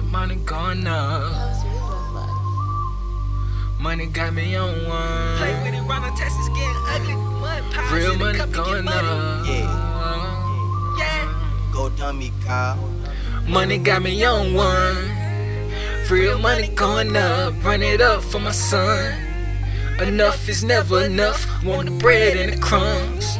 Real money going up. Money got me on one. Play with it, run on Texas getting ugly. Mud pies Real in the money cup and going up. Yeah. Yeah. Go dummy, Kyle. Money got me on one. Real money going up. Run it up for my son. Enough is never enough. Want the bread and the crumbs.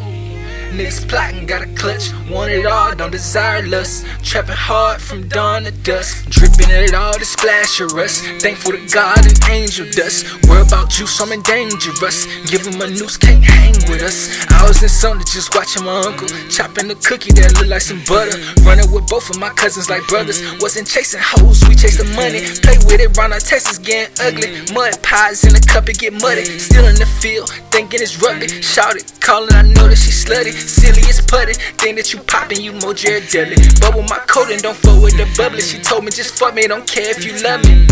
Niggas plotting, got a clutch. Want it all, don't desire lust. Trapping hard from dawn to dusk. Dripping it all to splash of rust. Thankful to God and angel dust. Worry about you, so I'm dangerous. Give him a noose, can't hang with us. In something just watching my uncle. Chopping the cookie that looked like some butter. Running with both of my cousins like brothers. Wasn't chasing hoes, we chased the money. Play with it, round our Texas getting ugly. Mud pies in the cup, it get muddy. Still in the field, thinking it's rugby. Shout it, calling, I know that she slutty. Silly as putty, think that you poppin', you more Jared Dudley. Bubble my coat and don't fuck with the bubbly. She told me just fuck me, don't care if you love me.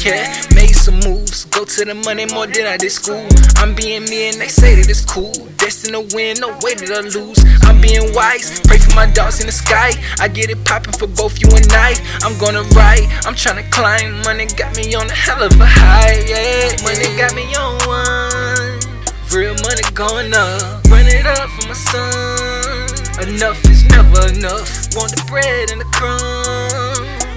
Yeah, made some moves, go to the money more than I did school. I'm being me and they say that it's cool. Destined to win, no way that I lose. I'm being wise, pray for my dogs in the sky. I get it poppin' for both you and I. I'm gonna ride, I'm tryna climb. Money got me on a hell of a high, yeah. Money got me on one. Real money going up, run it up for my son. Enough is never enough. Want the bread and the crumb.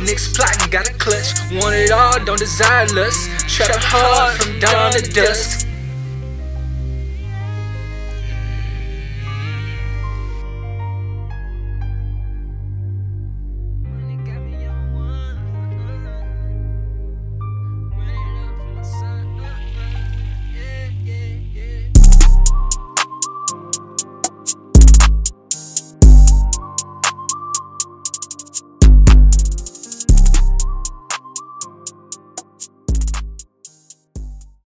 Niggas plotting, got a clutch. Want it all, don't desire lust. Trap hard from dawn to dusk.